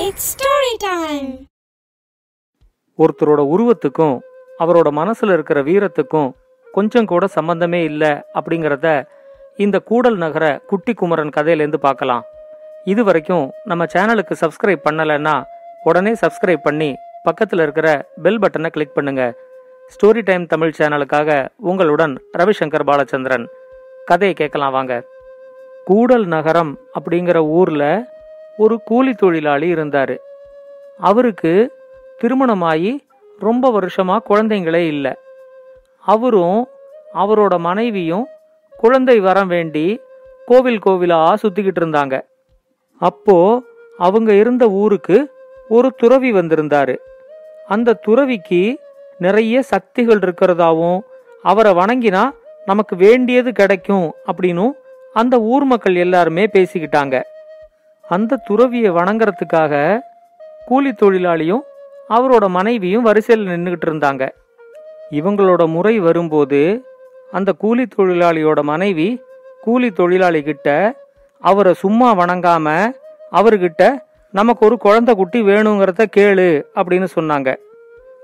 It's story time ஒருத்தரோட உருவத்துக்கும் அவரோட மனசுல இருக்கிற வீரத்துக்கும் கொஞ்சம் கூட சம்பந்தமே இல்லை அப்படிங்கிறத இந்த கூடல் நகர குட்டி குமரன் கதையிலேருந்து பார்க்கலாம். இது வரைக்கும் நம்ம சேனலுக்கு சப்ஸ்கிரைப் பண்ணலைன்னா உடனே சப்ஸ்கிரைப் பண்ணி பக்கத்தில் இருக்கிற பெல் பட்டனை கிளிக் பண்ணுங்க. ஸ்டோரி டைம் தமிழ் சேனலுக்காக உங்களுடன் ரவிசங்கர் பாலச்சந்திரன். கதையை கேட்கலாம் வாங்க. கூடல் நகரம் அப்படிங்கிற ஊரில் ஒரு கூலி தொழிலாளி இருந்தார். அவருக்கு திருமணமாகி ரொம்ப வருஷமாக குழந்தைங்களே இல்லை. அவரும் அவரோட மனைவியும் குழந்தை வரம் வேண்டி கோவில் கோவிலாக சுற்றிக்கிட்டு இருந்தாங்க. அப்போ அவங்க இருந்த ஊருக்கு ஒரு துறவி வந்திருந்தாரு. அந்த துறவிக்கு நிறைய சக்திகள் இருக்கிறதாவும் அவரை வணங்கினா நமக்கு வேண்டியது கிடைக்கும் அப்படின்னும் அந்த ஊர் மக்கள் எல்லாருமே பேசிக்கிட்டாங்க. அந்த துறவியை வணங்குறதுக்காக கூலி தொழிலாளியும் அவரோட மனைவியும் வரிசையில் நின்றுகிட்டு இருந்தாங்க. இவங்களோட முறை வரும்போது அந்த கூலி தொழிலாளியோட மனைவி கூலி தொழிலாளி கிட்ட அவரை சும்மா வணங்காம அவர்கிட்ட நமக்கு ஒரு குழந்தை குட்டி வேணுங்கிறத கேளு அப்படின்னு சொன்னாங்க.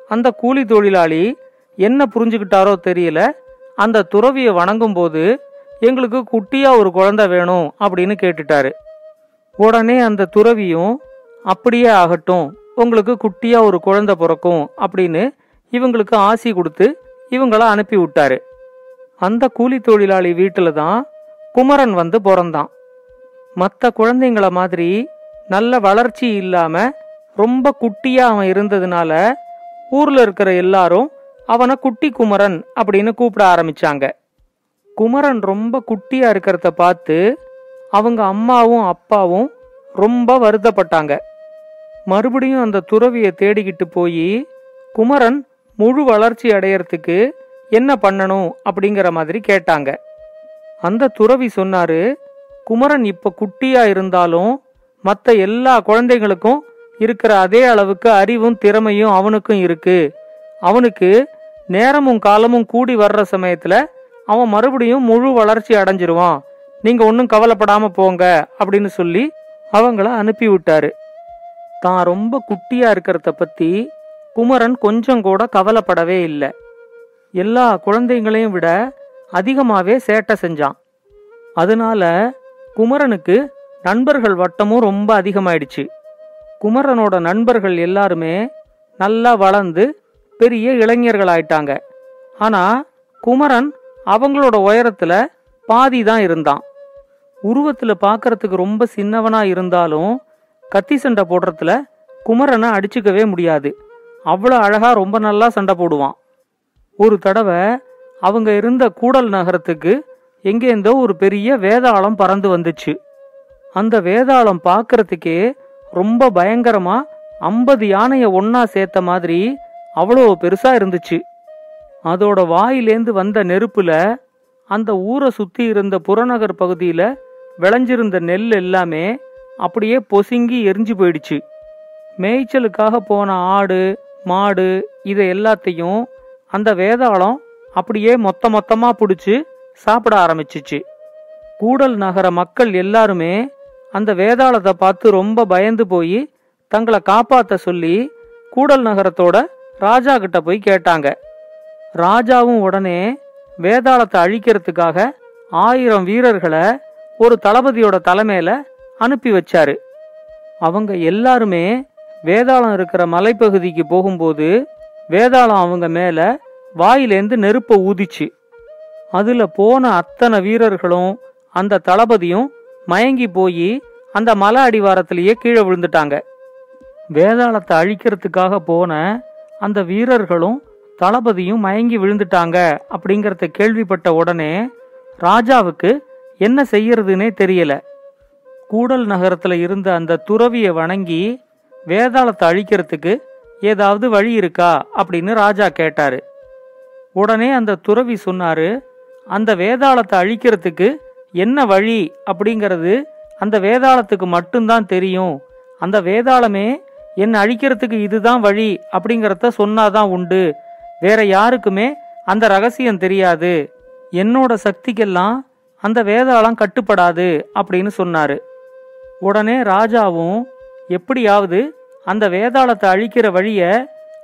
அந்த கூலி தொழிலாளி என்ன புரிஞ்சுக்கிட்டாரோ தெரியல. அந்த துறவியை வணங்கும் போது எங்களுக்கு குட்டியா ஒரு குழந்தை வேணும் அப்படின்னு கேட்டுட்டாரு. உடனே அந்த துறவியும் அப்படியே ஆகட்டும் உங்களுக்கு குட்டியா ஒரு குழந்தை பிறக்கும் அப்படின்னு இவங்களுக்கு ஆசி கொடுத்து இவங்கள அனுப்பி விட்டாரு. அந்த கூலி தொழிலாளி வீட்டில் தான் குமரன் வந்து பிறந்தான். மற்ற குழந்தைங்கள மாதிரி நல்ல வளர்ச்சி இல்லாம ரொம்ப குட்டியா அவன் இருந்ததுனால ஊர்ல இருக்கிற எல்லாரும் அவனை குட்டி குமரன் அப்படின்னு கூப்பிட ஆரம்பிச்சாங்க. குமரன் ரொம்ப குட்டியா இருக்கிறத பார்த்து அவங்க அம்மாவும் அப்பாவும் ரொம்ப வருத்தப்பட்டாங்க. மறுபடியும் அந்த துறவியை தேடிக்கிட்டு போய் குமரன் முழு வளர்ச்சி அடையறதுக்கு என்ன பண்ணணும்? அப்படிங்கிற மாதிரி கேட்டாங்க. அந்த துறவி சொன்னாரு குமரன் இப்ப குட்டியா இருந்தாலும் மற்ற எல்லா குழந்தைகளுக்கும் இருக்கிற அதே அளவுக்கு அறிவும் திறமையும் அவனுக்கும் இருக்கு. அவனுக்கு நேரமும் காலமும் கூடி வர்ற சமயத்துல அவன் மறுபடியும் முழு வளர்ச்சி அடைஞ்சிருவான். நீங்க ஒன்றும் கவலைப்படாம போங்க அப்படின்னு சொல்லி அவங்கள அனுப்பி விட்டாரு தான் ரொம்ப குட்டியா இருக்கிறத பத்தி குமரன் கொஞ்சம் கூட கவலைப்படவே இல்லை. எல்லா குழந்தைங்களையும் விட அதிகமாகவே சேட்டை செஞ்சான். அதனால குமரனுக்கு நண்பர்கள் வட்டமும் ரொம்ப அதிகமாயிடுச்சு. குமரனோட நண்பர்கள் எல்லாருமே நல்லா வளர்ந்து பெரிய இளைஞர்கள் ஆயிட்டாங்க ஆனா குமரன் அவங்களோட உயரத்துல பாதி தான் இருந்தான். உருவத்துல பார்க்கறதுக்கு ரொம்ப சின்னவனா இருந்தாலும் கத்தி சண்டை போடுறதுல குமரனை அடிச்சுக்கவே முடியாது. அவ்வளோ அழகா ரொம்ப நல்லா சண்டை போடுவான். ஒரு தடவை அவங்க இருந்த கூடல் நகரத்துக்கு எங்கேருந்தோ ஒரு பெரிய வேதாளம் பறந்து வந்துச்சு. அந்த வேதாளம் பார்க்கறதுக்கே ரொம்ப பயங்கரமா ஐம்பது யானைய ஒன்னா சேர்த்த மாதிரி அவ்வளோ பெருசா இருந்துச்சு. அதோட வாயிலேந்து வந்த நெருப்புல அந்த ஊரை சுத்தி இருந்த புறநகர் பகுதியில விளைஞ்சிருந்த நெல் எல்லாமே அப்படியே பொசுங்கி எரிஞ்சு போயிடுச்சு. மேய்ச்சலுக்காக போன ஆடு மாடு இதை எல்லாத்தையும் அந்த வேதாளம் அப்படியே மொத்த மொத்தமாக பிடிச்சி சாப்பிட ஆரம்பிச்சிச்சு. கூடல் நகர மக்கள் எல்லாருமே அந்த வேதாளத்தை பார்த்து ரொம்ப பயந்து போய் தங்களை காப்பாற்ற சொல்லி கூடல் நகரத்தோட ராஜா கிட்ட போய் கேட்டாங்க. ராஜாவும் உடனே வேதாளத்தை அழிக்கிறதுக்காக ஆயிரம் வீரர்களை ஒரு தளபதியோட தலைமையில அனுப்பி வச்சாரு. அவங்க எல்லாருமே வேதாளம் இருக்கிற மலைப்பகுதிக்கு போகும்போது வேதாளம் அவங்க மேல வாயிலேந்து நெருப்பை ஊதிச்சு. அதுல போன அத்தனை வீரர்களும் அந்த தளபதியும் மயங்கி போய் அந்த மலை அடிவாரத்திலேயே கீழே விழுந்துட்டாங்க. வேதாளத்தை அழிக்கிறதுக்காக போன அந்த வீரர்களும் தளபதியும் மயங்கி விழுந்துட்டாங்க அப்படிங்கறத கேள்விப்பட்ட உடனே ராஜாவுக்கு என்ன செய்யறதுன்னே தெரியல. கூடல் நகரத்துல இருந்த அந்த துறவியை வணங்கி வேதாளத்தை அழிக்கிறதுக்கு ஏதாவது வழி இருக்கா? அப்படின்னு ராஜா கேட்டாரு. உடனே அந்த துறவி சொன்னாரு அந்த வேதாளத்தை அழிக்கிறதுக்கு என்ன வழி? அப்படிங்கிறது அந்த வேதாளத்துக்கு மட்டும்தான் தெரியும். அந்த வேதாளமே என்னை அழிக்கிறதுக்கு இதுதான் வழி அப்படிங்கிறத சொன்னாதான் உண்டு. வேற யாருக்குமே அந்த ரகசியம் தெரியாது. என்னோட சக்திக்கெல்லாம் அந்த வேதாளம் கட்டுப்படாது அப்படின்னு சொன்னாரு. உடனே ராஜாவும் எப்படியாவது அந்த வேதாளத்தை அழிக்கிற வழிய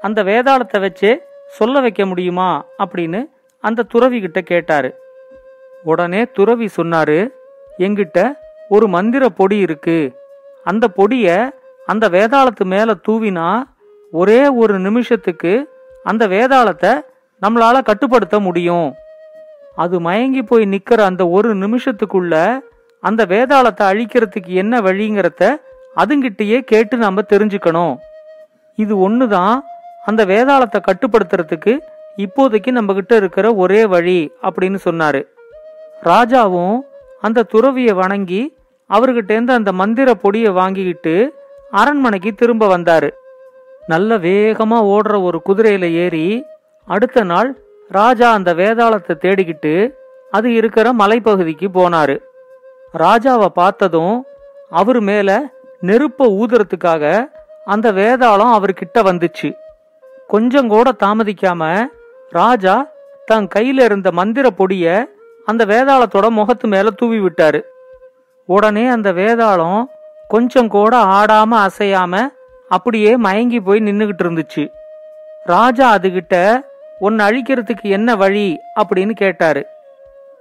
அந்த வேதாளத்தை வச்சே சொல்ல வைக்க முடியுமா அப்படின்னு அந்த துறவி கிட்ட கேட்டாரு. உடனே துறவி சொன்னாரு எங்கிட்ட ஒரு மந்திர பொடி இருக்கு. அந்த பொடிய அந்த வேதாளத்து மேல தூவினா ஒரே ஒரு நிமிஷத்துக்கு அந்த வேதாளத்தை நம்மளால கட்டுப்படுத்த முடியும். அது மயங்கி போய் நிக்கிற அந்த ஒரு நிமிஷத்துக்குள்ள அந்த வேதாளத்தை அழிக்கிறதுக்கு என்ன வழிங்கிறத அதுங்கிட்டயே கேட்டு நாம தெரிஞ்சுக்கணும். இது ஒன்று தான் அந்த வேதாளத்தை கட்டுப்படுத்துறதுக்கு இப்போதைக்கு நம்ம கிட்ட இருக்கிற ஒரே வழி அப்படின்னு சொன்னாரு. ராஜாவும் அந்த துறவியை வணங்கி அவர்கிட்டேருந்து அந்த மந்திர பொடியை வாங்கிக்கிட்டு அரண்மனைக்கு திரும்ப வந்தாரு. நல்ல வேகமா ஓடுற ஒரு குதிரையில ஏறி அடுத்த நாள் ராஜா அந்த வேதாளத்தை தேடிக்கிட்டு அது இருக்கிற மலைப்பகுதிக்கு போனாரு. ராஜாவை பார்த்ததும் அவர் மேல நெருப்ப ஊதுறதுக்காக அந்த வேதாளம் அவர்கிட்ட வந்துச்சு. கொஞ்சம் கூட தாமதிக்காம ராஜா தன் கையில இருந்த மந்திர பொடிய அந்த வேதாளத்தோட முகத்து மேல தூவி விட்டாரு. உடனே அந்த வேதாளம் கொஞ்சம் கூட ஆடாம அசையாம அப்படியே மயங்கி போய் நின்னுகிட்டு இருந்துச்சு. ராஜா அதுகிட்ட உன்னை அழிக்கிறதுக்கு என்ன வழி? அப்படின்னு கேட்டாரு.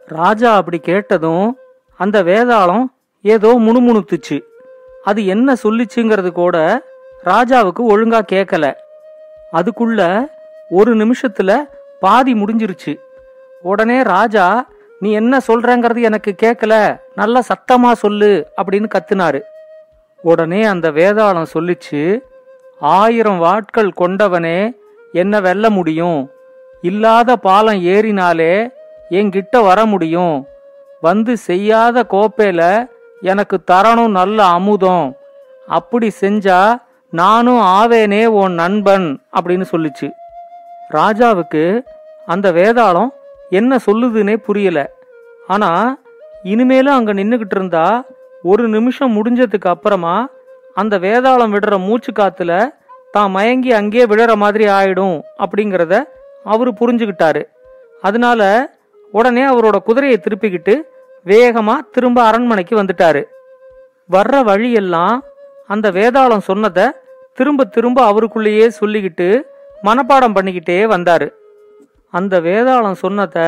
ராஜா அப்படி கேட்டதும் அந்த வேதாளம் ஏதோ முணுமுணுத்துச்சு. அது என்ன சொல்லிச்சுங்கிறது கூட ராஜாவுக்கு ஒழுங்கா கேட்கல அதுக்குள்ள ஒரு நிமிஷத்துல பாதி முடிஞ்சிருச்சு. உடனே ராஜா நீ என்ன சொல்றங்கிறது எனக்கு கேட்கல நல்ல சத்தமா சொல்லு அப்படின்னு கத்துனாரு. உடனே அந்த வேதாளம் சொல்லிச்சு ஆயிரம் வாட்கள் கொண்டவனே என்ன வெல்ல முடியும்? இல்லாத பாலம் ஏறினாலே என்கிட்ட வர முடியும். வந்து செய்யாத கோப்பையில எனக்கு தரணும் நல்ல அமுதம். அப்படி செஞ்சா நானும் ஆவேனே உன் நண்பன் அப்படின்னு சொல்லிச்சு. ராஜாவுக்கு அந்த வேதாளம் என்ன சொல்லுதுன்னே புரியல. ஆனா இனிமேலும் அங்க நின்னுகிட்டு இருந்தா ஒரு நிமிஷம் முடிஞ்சதுக்கு அப்புறமா அந்த வேதாளம் விடுற மூச்சு காத்துல தான் மயங்கி அங்கேயே விடுற மாதிரி ஆயிடும் அப்படிங்கிறத அவரு புரிஞ்சுக்கிட்டாரு அதனால உடனே அவரோட குதிரையை திருப்பிக்கிட்டு வேகமா திரும்ப அரண்மனைக்கு வந்துட்டாரு. வர்ற வழியெல்லாம் அந்த வேதாளம் சொன்னதை திரும்ப திரும்ப அவருக்குள்ளேயே சொல்லிக்கிட்டு மனப்பாடம் பண்ணிக்கிட்டே வந்தாரு. அந்த வேதாளம் சொன்னதை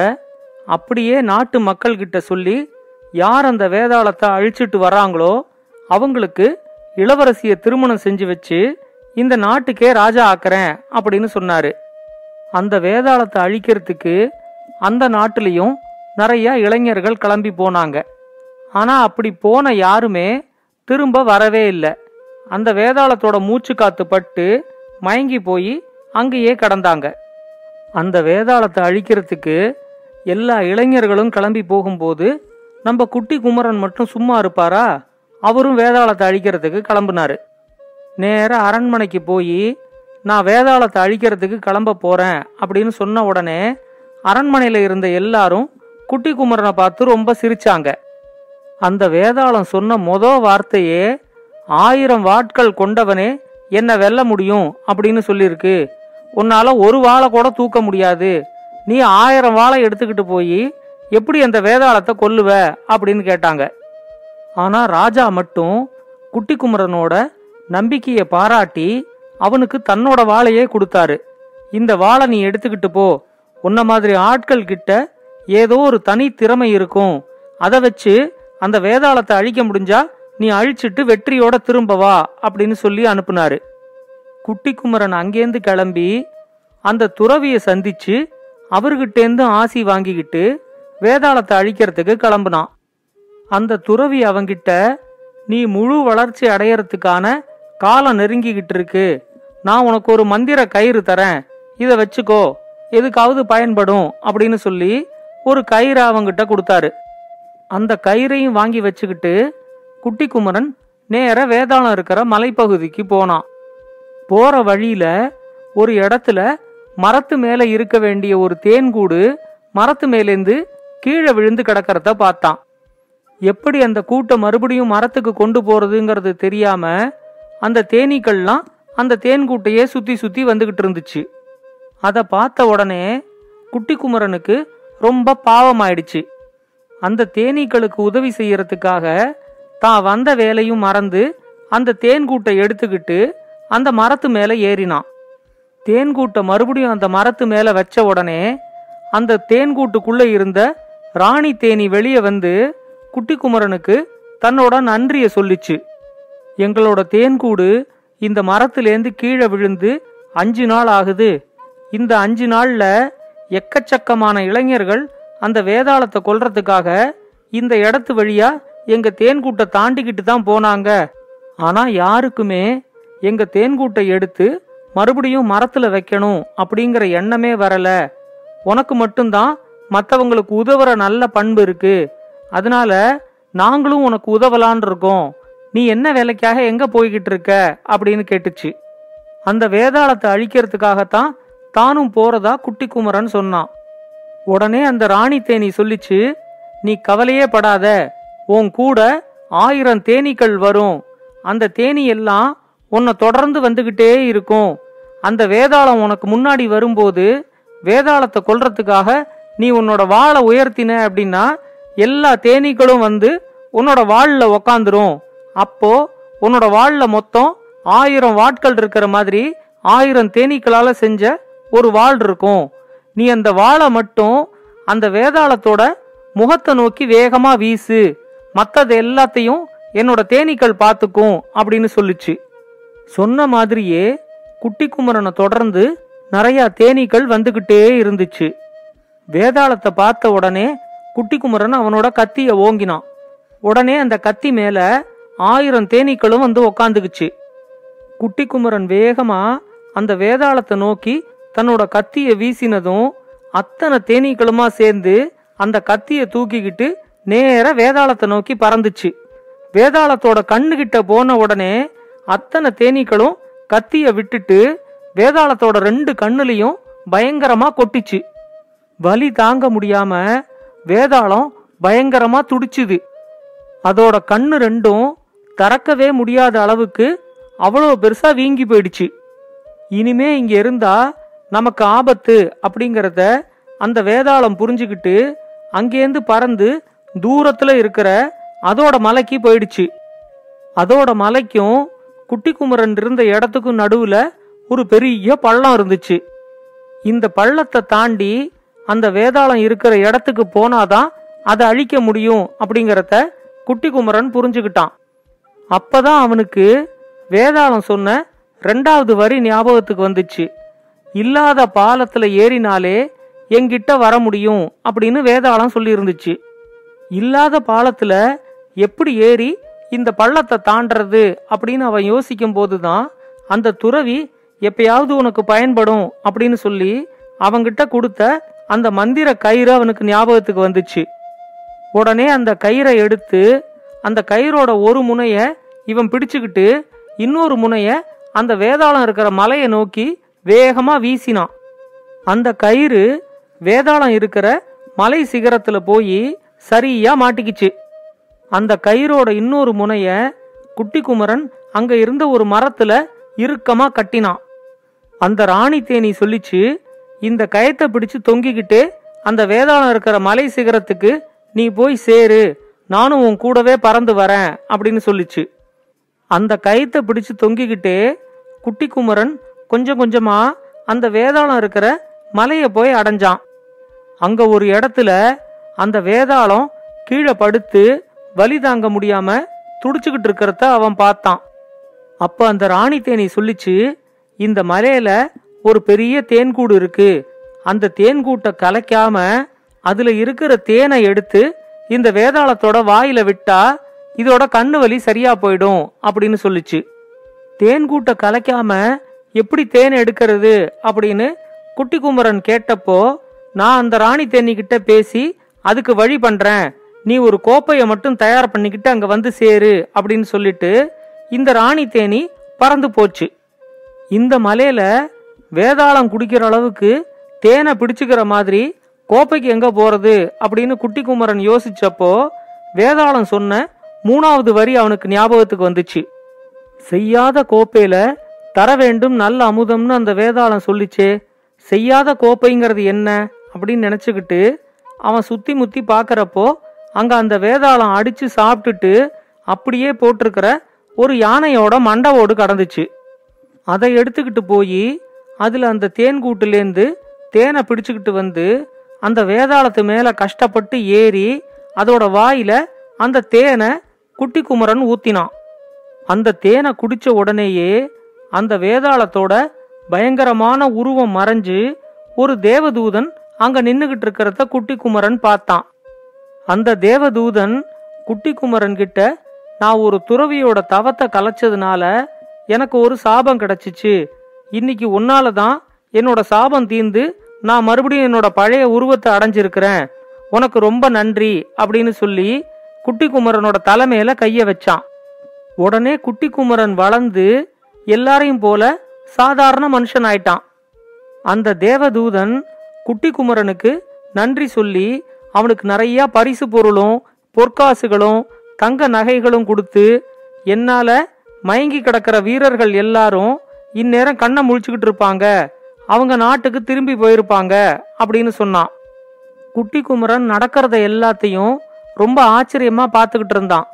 அப்படியே நாட்டு மக்கள்கிட்ட சொல்லி யார் அந்த வேதாளத்தை அழிச்சிட்டு வராங்களோ அவங்களுக்கு இளவரசியை திருமணம் செஞ்சு வச்சு இந்த நாட்டுக்கே ராஜா ஆக்குறேன் அப்படின்னு சொன்னாரு. அந்த வேதாளத்தை அழிக்கிறதுக்கு அந்த நாட்டிலையும் நிறைய இளைஞர்கள் கிளம்பி போனாங்க. ஆனா அப்படி போன யாருமே திரும்ப வரவே இல்லை. அந்த வேதாளத்தோட மூச்சு காத்து பட்டு மயங்கி போய் அங்கேயே கடந்தாங்க. அந்த வேதாளத்தை அழிக்கிறதுக்கு எல்லா இளைஞர்களும் கிளம்பி போகும்போது நம்ம குட்டி குமரன் மட்டும் சும்மா இருப்பாரா? அவரும் வேதாளத்தை அழிக்கிறதுக்கு கிளம்புனாரு. நேர அரண்மனைக்கு போய் நான் வேதாளத்தை அழிக்கிறதுக்கு கிளம்ப போறேன் அப்படின்னு சொன்ன உடனே அரண்மனையில இருந்த எல்லாரும் குட்டி குமரனை பார்த்து ரொம்ப சிரிச்சாங்க. அந்த வேதாளம் சொன்ன மொத வார்த்தையே ஆயிரம் வாட்கள் கொண்டவனே என்ன வெல்ல முடியும் அப்படின்னு சொல்லியிருக்கு. உன்னால ஒரு வாழை கூட தூக்க முடியாது. நீ ஆயிரம் வாழை எடுத்துக்கிட்டு போய் எப்படி அந்த வேதாளத்தை கொல்லுவ? அப்படின்னு கேட்டாங்க. ஆனா ராஜா மட்டும் குட்டி குமரனோட நம்பிக்கையை பாராட்டி அவனுக்கு தன்னோட வாளையே கொடுத்தாரு. இந்த வாளை நீ எடுத்துக்கிட்டு போ. உன்ன மாதிரி ஆட்கள் கிட்ட ஏதோ ஒரு தனி திறமை இருக்கும். அதை வச்சு அந்த வேதாளத்தை அழிக்க முடிஞ்சா நீ அழிச்சிட்டு வெற்றியோட திரும்ப வா அப்படின்னு சொல்லி அனுப்புனாரு. குட்டி குமரன் அங்கேருந்து கிளம்பி அந்த துறவியை சந்திச்சு அவர்கிட்டேருந்து ஆசி வாங்கிக்கிட்டு வேதாளத்தை அழிக்கிறதுக்கு கிளம்புனான். அந்த துறவி அவங்கிட்ட நீ முழு வளர்ச்சி அடையறதுக்கான காலம் நெருங்கிக்கிட்டு இருக்கு. நான் உனக்கு ஒரு மந்திர கயிறு தரேன். இதை வச்சுக்கோ. எதுக்காவது பயன்படும் அப்படின்னு சொல்லி ஒரு கயிறு அவங்கிட்ட கொடுத்தாரு. அந்த கயிறையும் வாங்கி வச்சுக்கிட்டு குட்டி குமரன் நேர வேதாளம் இருக்கிற மலைப்பகுதிக்கு போனான். போற வழியில ஒரு இடத்துல மரத்து மேல இருக்க வேண்டிய ஒரு தேன்கூடு மரத்து மேலேந்து கீழே விழுந்து கிடக்கிறத பார்த்தான். எப்படி அந்த கூட்டை மறுபடியும் மரத்துக்கு கொண்டு போறதுங்கிறது தெரியாம அந்த தேனீக்கள்லாம் அந்த தேன்கூட்டையே சுத்தி சுத்தி வந்துகிட்டு இருந்துச்சு. அதை பார்த்த உடனே குட்டி குமரனுக்கு ரொம்ப பாவமாயிடுச்சு. அந்த தேனீக்களுக்கு உதவி செய்யறதுக்காக தான் வந்த வேலையும் மறந்து அந்த தேன்கூட்டை எடுத்துக்கிட்டு அந்த மரத்து மேல ஏறினான். தேன்கூட்டை மறுபடியும் அந்த மரத்து மேல வச்ச உடனே அந்த தேன்கூட்டுக்குள்ள இருந்த ராணி தேனி வெளியே வந்து குட்டி குமரனுக்கு தன்னோட நன்றியை சொல்லிச்சு. எங்களோட தேன்கூடு இந்த மரத்திலேந்து கீழே விழுந்து அஞ்சு நாள் ஆகுது. இந்த அஞ்சு நாள்ல எக்கச்சக்கமான இளைஞர்கள் அந்த வேதாளத்தை கொல்றதுக்காக இந்த இடத்து வழியா எங்க தேன்கூட்டை தாண்டிக்கிட்டு தான் போனாங்க. ஆனா யாருக்குமே எங்க தேன்கூட்டை எடுத்து மறுபடியும் மரத்துல வைக்கணும் அப்படிங்கிற எண்ணமே வரல. உனக்கு மட்டும்தான் மற்றவங்களுக்கு உதவுற நல்ல பண்பு இருக்கு. அதனால நாங்களும் உனக்கு உதவலான் இருக்கோம். நீ என்ன வேலைக்காக எங்க போய்கிட்டு இருக்க? அப்படின்னு கேட்டுச்சு. அந்த வேதாளத்தை அழிக்கிறதுக்காகத்தான் தானும் போறதா குட்டி குமரன் சொன்னான். உடனே அந்த ராணி தேனி சொல்லிச்சு நீ கவலையே படாத. உன் கூட ஆயிரம் தேனீக்கள் வரும். அந்த தேனி எல்லாம் உன்னை தொடர்ந்து வந்துகிட்டே இருக்கும். அந்த வேதாளம் உனக்கு முன்னாடி வரும்போது வேதாளத்தை கொல்றதுக்காக நீ உன்னோட வாளை உயர்த்தின அப்படின்னா எல்லா தேனீக்களும் வந்து உன்னோட வாழில் உக்காந்துரும். அப்போ உன்னோட வாளில் மொத்தம் ஆயிரம் வாட்கள் இருக்கிற மாதிரி ஆயிரம் தேனீக்களால செஞ்ச ஒரு வாள் இருக்கும். நீ அந்த வாளை மட்டும் அந்த வேதாளத்தோட முகத்தை நோக்கி வேகமா வீசு. மற்றது எல்லாத்தையும் என்னோட தேனீக்கள் பார்த்துக்கும் அப்படின்னு சொல்லுச்சு. சொன்ன மாதிரியே குட்டி குமரனை தொடர்ந்து நிறைய தேனீக்கள் வந்துகிட்டே இருந்துச்சு. வேதாளத்தை பார்த்த உடனே குட்டி குமரன் அவனோட கத்திய ஓங்கினான். உடனே அந்த கத்தி மேல ஆயிரம் தேனீக்களும் வந்து உக்காந்துக்குச்சு. குட்டி குமரன் வேகமா அந்த வேதாளத்தை நோக்கி தன்னோட கத்திய வீசினதும் அத்தனை தேனீக்களுமா சேர்ந்து அந்த கத்திய தூக்கிக்கிட்டு நேர வேதாளத்தை நோக்கி பறந்துச்சு. வேதாளத்தோட கண்ணுகிட்ட போன உடனே அத்தனை தேனீக்களும் கத்திய விட்டுட்டு வேதாளத்தோட ரெண்டு கண்ணுலையும் பயங்கரமா கொட்டிச்சு. வலி தாங்க முடியாம வேதாளம் பயங்கரமா துடிச்சுது. அதோட கண்ணு ரெண்டும் திறக்கவே முடியாத அளவுக்கு அவ்வளோ பெருசா வீங்கி போயிடுச்சு. இனிமே இங்க இருந்தா நமக்கு ஆபத்து அப்படிங்கறத அந்த வேதாளம் புரிஞ்சுக்கிட்டு அங்கேருந்து பறந்து தூரத்துல இருக்கிற அதோட மலைக்கு போயிடுச்சு. அதோட மலைக்கும் குட்டி குமரன் இருந்த இடத்துக்கும் நடுவுல ஒரு பெரிய பள்ளம் இருந்துச்சு. இந்த பள்ளத்தை தாண்டி அந்த வேதாளம் இருக்கிற இடத்துக்கு போனாதான் அதை அழிக்க முடியும் அப்படிங்கறத குட்டி குமரன் புரிஞ்சுக்கிட்டான். அப்பதான் அவனுக்கு வேதாளம் சொன்ன ரெண்டாவது வரி ஞாபகத்துக்கு வந்துச்சு. இல்லாத பாலத்துல ஏறினாலே என்கிட்ட வர முடியும் அப்படின்னு வேதாளம் சொல்லியிருந்துச்சு. இல்லாத பாலத்துல எப்படி ஏறி இந்த பள்ளத்தை தாண்டறது அப்படின்னு அவன் யோசிக்கும் போதுதான் அந்த துறவி எப்பயாவது உனக்கு பயன்படும் அப்படின்னு சொல்லி அவங்கிட்ட கொடுத்த அந்த மந்திர கயிறு அவனுக்கு ஞாபகத்துக்கு வந்துச்சு. உடனே அந்த கயிறை எடுத்து அந்த கயிறோட ஒரு முனைய இவன் பிடிச்சுக்கிட்டு இன்னொரு முனைய அந்த வேதாளம் இருக்கிற மலையை நோக்கி வேகமா வீசினான். அந்த கயிறு வேதாளம் இருக்கிற மலை சிகரத்துல போய் சரியா மாட்டிக்கிச்சு. அந்த கயிறோட இன்னொரு முனைய குட்டி குமரன் அங்க இருந்த ஒரு மரத்துல இறுக்கமா கட்டினான். அந்த ராணி தேனி சொல்லிச்சு இந்த கயத்தை பிடிச்சு தொங்கிக்கிட்டு அந்த வேதாளம் இருக்கிற மலை சிகரத்துக்கு நீ போய் சேரு. நானும் உன் கூடவே பறந்து வரேன் அப்படின்னு சொல்லிச்சு. அந்த கயத்தை பிடிச்சு தொங்கிக்கிட்டே குட்டி குமரன் கொஞ்சம் கொஞ்சமா அந்த வேதாளம் இருக்கிற மலையை போய் அடைஞ்சான். அங்க ஒரு இடத்துல அந்த வேதாளம் கீழே படுத்து வலி தாங்க முடியாம துடிச்சுக்கிட்டு இருக்கிறத அவன் பார்த்தான். அப்ப அந்த ராணி தேனி சொல்லிச்சு இந்த மலையில ஒரு பெரிய தேன்கூடு இருக்கு. அந்த தேன்கூட்டை கலைக்காம அதுல இருக்கிற தேனை எடுத்து இந்த வேதாளத்தோட வாயில விட்டா இதோட கண்ணு வலி சரியா போயிடும் அப்படின்னு சொல்லுச்சு. தேன்கூட்டை கலைக்காம எப்படி தேன் எடுக்கிறது அப்படின்னு குட்டி குமரன் கேட்டப்போ நான் அந்த ராணி தேனி கிட்ட பேசி அதுக்கு வழி பண்றேன். நீ ஒரு கோப்பையை மட்டும் தயார் பண்ணிக்கிட்டு அங்க வந்து சேரு அப்படின்னு சொல்லிட்டு இந்த ராணி தேனி பறந்து போச்சு. இந்த மலையில வேதாளம் குடிக்கிற அளவுக்கு தேனை பிடிச்சுக்கிற மாதிரி கோப்பைக்கு எங்க போறது அப்படின்னு குட்டி குமரன் யோசிச்சப்போ வேதாளம் சொன்ன மூணாவது வரி அவனுக்கு ஞாபகத்துக்கு வந்துச்சு. செய்யாத கோப்பையில தர வேண்டும் நல்ல அமுதம்னு அந்த வேதாளம் சொல்லிச்சே செய்யாத கோப்பைங்கிறது என்ன அப்படின்னு நினைச்சுக்கிட்டு அவன் சுத்தி முத்தி பார்க்குறப்போ அங்க அந்த வேதாளம் அடிச்சு சாப்பிட்டுட்டு அப்படியே போட்டிருக்கிற ஒரு யானையோட மண்டவோடு கடந்துச்சு. அதை எடுத்துக்கிட்டு போய் அதில் அந்த தேன் கூட்டுலேருந்து தேனை பிடிச்சுக்கிட்டு வந்து அந்த வேதாளத்து மேலே கஷ்டப்பட்டு ஏறி அதோட வாயில அந்த தேனை குட்டி குமரன் ஊத்தினான். அந்த தேனை குடிச்ச உடனேயே அந்த வேதாளத்தோட பயங்கரமான உருவம் மறைஞ்சு ஒரு தேவதூதன் அங்க நின்னுகிட்டு இருக்கிறத குட்டி குமரன் பார்த்தான். அந்த தேவதூதன் குட்டி குமரன் கிட்ட நான் ஒரு துறவியோட தவத்தை கலைச்சதுனால எனக்கு ஒரு சாபம் கிடைச்சிச்சு. இன்னைக்கு உன்னால தான் என்னோட சாபம் தீர்ந்து நான் மறுபடியும் என்னோட பழைய உருவத்தை அடைஞ்சிருக்கிறேன். உனக்கு ரொம்ப நன்றி அப்படின்னு சொல்லி குட்டி குமரனோட தலைமையில கைய வச்சான். உடனே குட்டி குமரன் வளர்ந்து எல்லாரையும் போல சாதாரண மனுஷன் ஆயிட்டான். அந்த தேவதூதன் குட்டி குமரனுக்கு நன்றி சொல்லி அவனுக்கு நிறைய பரிசு பொருளும் பொற்காசுகளும் தங்க நகைகளும் கொடுத்து என்னால மயங்கி கிடக்கிற வீரர்கள் எல்லாரும் இந்நேரம் கண்ணை முழிச்சுக்கிட்டு இருப்பாங்க. அவங்க நாட்டுக்கு திரும்பி போயிருப்பாங்க அப்படின்னு சொன்னான். குட்டி குமரன் நடக்கிறத எல்லாத்தையும் ரொம்ப ஆச்சரியமா பார்த்துக்கிட்டு இருந்தான்.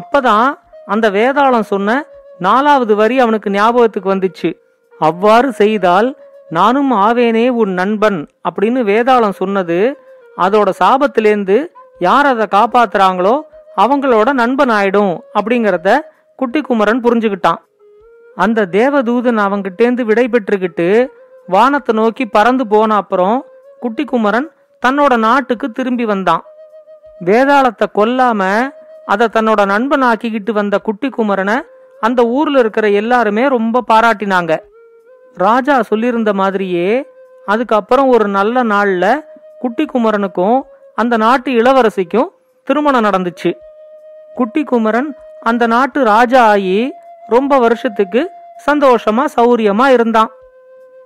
அப்பதான் அந்த வேதாளம் சொன்ன நாலாவது வரி அவனுக்கு ஞாபகத்துக்கு வந்துச்சு. அவ்வாறு செய்தால் நானும் ஆவேனே உன் நண்பன் அப்படின்னு வேதாளம் சொன்னது அதோட சாபத்திலேருந்து யார் அதை காப்பாத்துறாங்களோ அவங்களோட நண்பன் ஆயிடும் அப்படிங்கறத குட்டி குமரன் புரிஞ்சுக்கிட்டான். அந்த தேவதூதன் அவங்கிட்டேந்து விடை பெற்றுக்கிட்டு வானத்தை நோக்கி பறந்து போன அப்புறம் குட்டி குமரன் தன்னோட நாட்டுக்கு திரும்பி வந்தான். வேதாளத்தை கொல்லாம அதை தன்னோட நண்பன் ஆக்கிக்கிட்டு வந்த குட்டி குமரனை அந்த ஊர்ல இருக்கிற எல்லாருமே ரொம்ப பாராட்டினாங்க. ராஜா சொல்லியிருந்த மாதிரியே அதுக்கப்புறம் ஒரு நல்ல நாள்ல குட்டி குமரனுக்கும் அந்த நாட்டு இளவரசிக்கும் திருமணம் நடந்துச்சு. குட்டி குமரன் அந்த நாட்டு ராஜா ஆகி ரொம்ப வருஷத்துக்கு சந்தோஷமா சௌரியமா இருந்தான்.